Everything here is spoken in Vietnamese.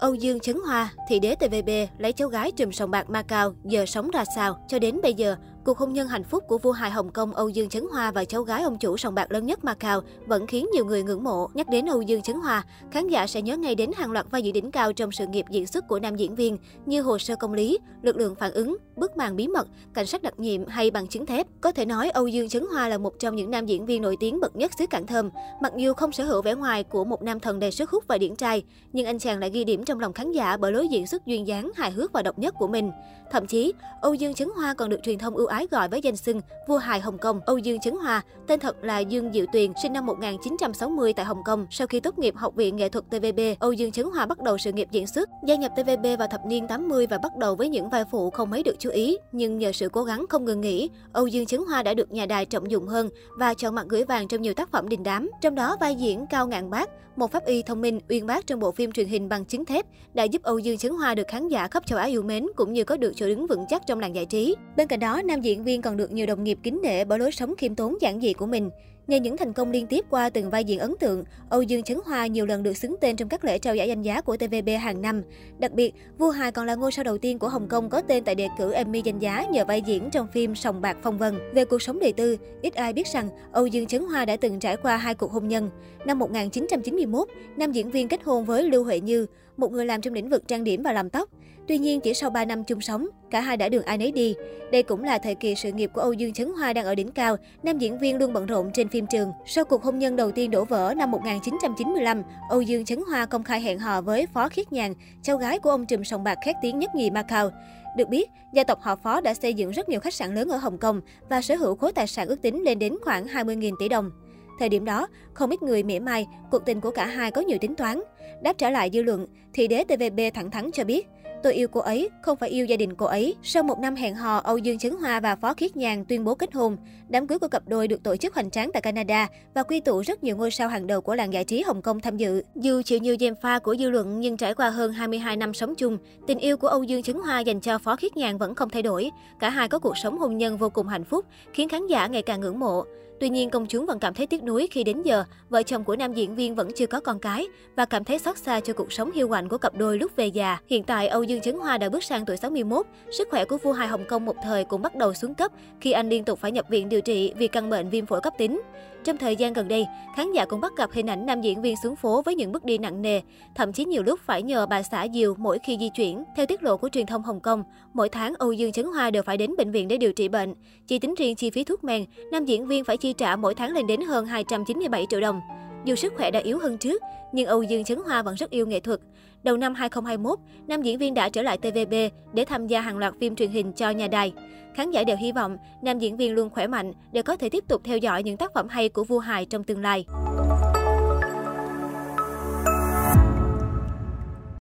Âu Dương Chấn Hoa, thị đế TVB, lấy cháu gái trùm sòng bạc Macau, giờ sống ra sao? Cho đến bây giờ, cuộc hôn nhân hạnh phúc của vua hài Hồng Kông Âu Dương Chấn Hoa và cháu gái ông chủ sòng bạc lớn nhất Macau vẫn khiến nhiều người ngưỡng mộ. Nhắc đến Âu Dương Chấn Hoa, khán giả sẽ nhớ ngay đến hàng loạt vai diễn đỉnh cao trong sự nghiệp diễn xuất của nam diễn viên như Hồ sơ công lý, Lực lượng phản ứng, Bức màn bí mật, Cảnh sát đặc nhiệm hay Bằng chứng thép. Có thể nói Âu Dương Chấn Hoa là một trong những nam diễn viên nổi tiếng bậc nhất xứ Cảng Thơm. Mặc dù không sở hữu vẻ ngoài của một nam thần đầy sức hút và điển trai, nhưng anh chàng lại ghi điểm trong lòng khán giả bởi bởi lối diễn xuất duyên dáng, hài hước và độc nhất của mình. Thậm chí, Âu Dương Chấn Hoa còn được truyền thông ưu ái gọi với danh xưng vua hài Hồng Kông. Âu Dương Chấn Hoa, tên thật là Dương Diệu Tuyền, sinh năm 1960 tại Hồng Kông. Sau khi tốt nghiệp Học viện Nghệ thuật TVB, Âu Dương Chấn Hoa bắt đầu sự nghiệp diễn xuất. Gia nhập TVB vào thập niên 80 và bắt đầu với những vai phụ không mấy được chú ý, nhưng nhờ sự cố gắng không ngừng nghỉ, Âu Dương Chấn Hoa đã được nhà đài trọng dụng hơn và chọn mặt gửi vàng trong nhiều tác phẩm đình đám. Trong đó vai diễn Cao Ngạn Bác, một pháp y thông minh uyên bác trong bộ phim truyền hình bằng chứng thép đã giúp Âu Dương Chấn Hoa được khán giả khắp châu Á yêu mến cũng như có được chỗ đứng vững chắc trong làng giải trí. Bên cạnh đó, nam diễn viên còn được nhiều đồng nghiệp kính nể bởi lối sống khiêm tốn giản dị của mình. Nhờ những thành công liên tiếp qua từng vai diễn ấn tượng, Âu Dương Chấn Hoa nhiều lần được xứng tên trong các lễ trao giải danh giá của TVB hàng năm. Đặc biệt, Vua Hài còn là ngôi sao đầu tiên của Hồng Kông có tên tại đề cử Emmy danh giá nhờ vai diễn trong phim Sòng bạc phong vân. Về cuộc sống đời tư, ít ai biết rằng Âu Dương Chấn Hoa đã từng trải qua hai cuộc hôn nhân. Năm 1991, nam diễn viên kết hôn với Lưu Huệ Như, một người làm trong lĩnh vực trang điểm và làm tóc. Tuy nhiên, chỉ sau 3 năm chung sống, cả hai đã đường ai nấy đi. Đây cũng là thời kỳ sự nghiệp của Âu Dương Chấn Hoa đang ở đỉnh cao, nam diễn viên luôn bận rộn trên phim trường. Sau cuộc hôn nhân đầu tiên đổ vỡ năm 1995, Âu Dương Chấn Hoa công khai hẹn hò với Phó Khiết Nhàn, cháu gái của ông trùm sòng bạc khét tiếng nhất nhì Macau. Được biết, gia tộc họ Phó đã xây dựng rất nhiều khách sạn lớn ở Hồng Kông và sở hữu khối tài sản ước tính lên đến khoảng 20.000 tỷ đồng. Thời điểm đó, không ít người mỉa mai, cuộc tình của cả hai có nhiều tính toán. Đáp trả lại dư luận, thì đế TVB thẳng thắn cho biết, Tôi yêu cô ấy, không phải yêu gia đình cô ấy. Sau một năm hẹn hò, Âu Dương Chấn Hoa và Phó Khiết Nhàn tuyên bố kết hôn. Đám cưới của cặp đôi được tổ chức hoành tráng tại Canada và quy tụ rất nhiều ngôi sao hàng đầu của làng giải trí Hồng Kông tham dự. Dù chịu nhiều dèm pha của dư luận nhưng trải qua hơn 22 năm sống chung, tình yêu của Âu Dương Chấn Hoa dành cho Phó Khiết Nhàn vẫn không thay đổi. Cả hai có cuộc sống hôn nhân vô cùng hạnh phúc, khiến khán giả ngày càng ngưỡng mộ. Tuy nhiên, công chúng vẫn cảm thấy tiếc nuối khi đến giờ, vợ chồng của nam diễn viên vẫn chưa có con cái và cảm thấy xót xa cho cuộc sống hiu quạnh của cặp đôi lúc về già. Hiện tại, Âu Dương Chấn Hoa đã bước sang tuổi 61. Sức khỏe của vua hài Hồng Kông một thời cũng bắt đầu xuống cấp khi anh liên tục phải nhập viện điều trị vì căn bệnh viêm phổi cấp tính. Trong thời gian gần đây, khán giả cũng bắt gặp hình ảnh nam diễn viên xuống phố với những bước đi nặng nề, thậm chí nhiều lúc phải nhờ bà xã diều mỗi khi di chuyển. Theo tiết lộ của truyền thông Hồng Kông, mỗi tháng Âu Dương Chấn Hoa đều phải đến bệnh viện để điều trị bệnh. Chỉ tính riêng chi phí thuốc men, nam diễn viên phải chi trả mỗi tháng lên đến hơn 297 triệu đồng. Dù sức khỏe đã yếu hơn trước, nhưng Âu Dương Chấn Hoa vẫn rất yêu nghệ thuật. Đầu năm 2021, nam diễn viên đã trở lại TVB để tham gia hàng loạt phim truyền hình cho nhà đài. Khán giả đều hy vọng nam diễn viên luôn khỏe mạnh để có thể tiếp tục theo dõi những tác phẩm hay của vua hài trong tương lai.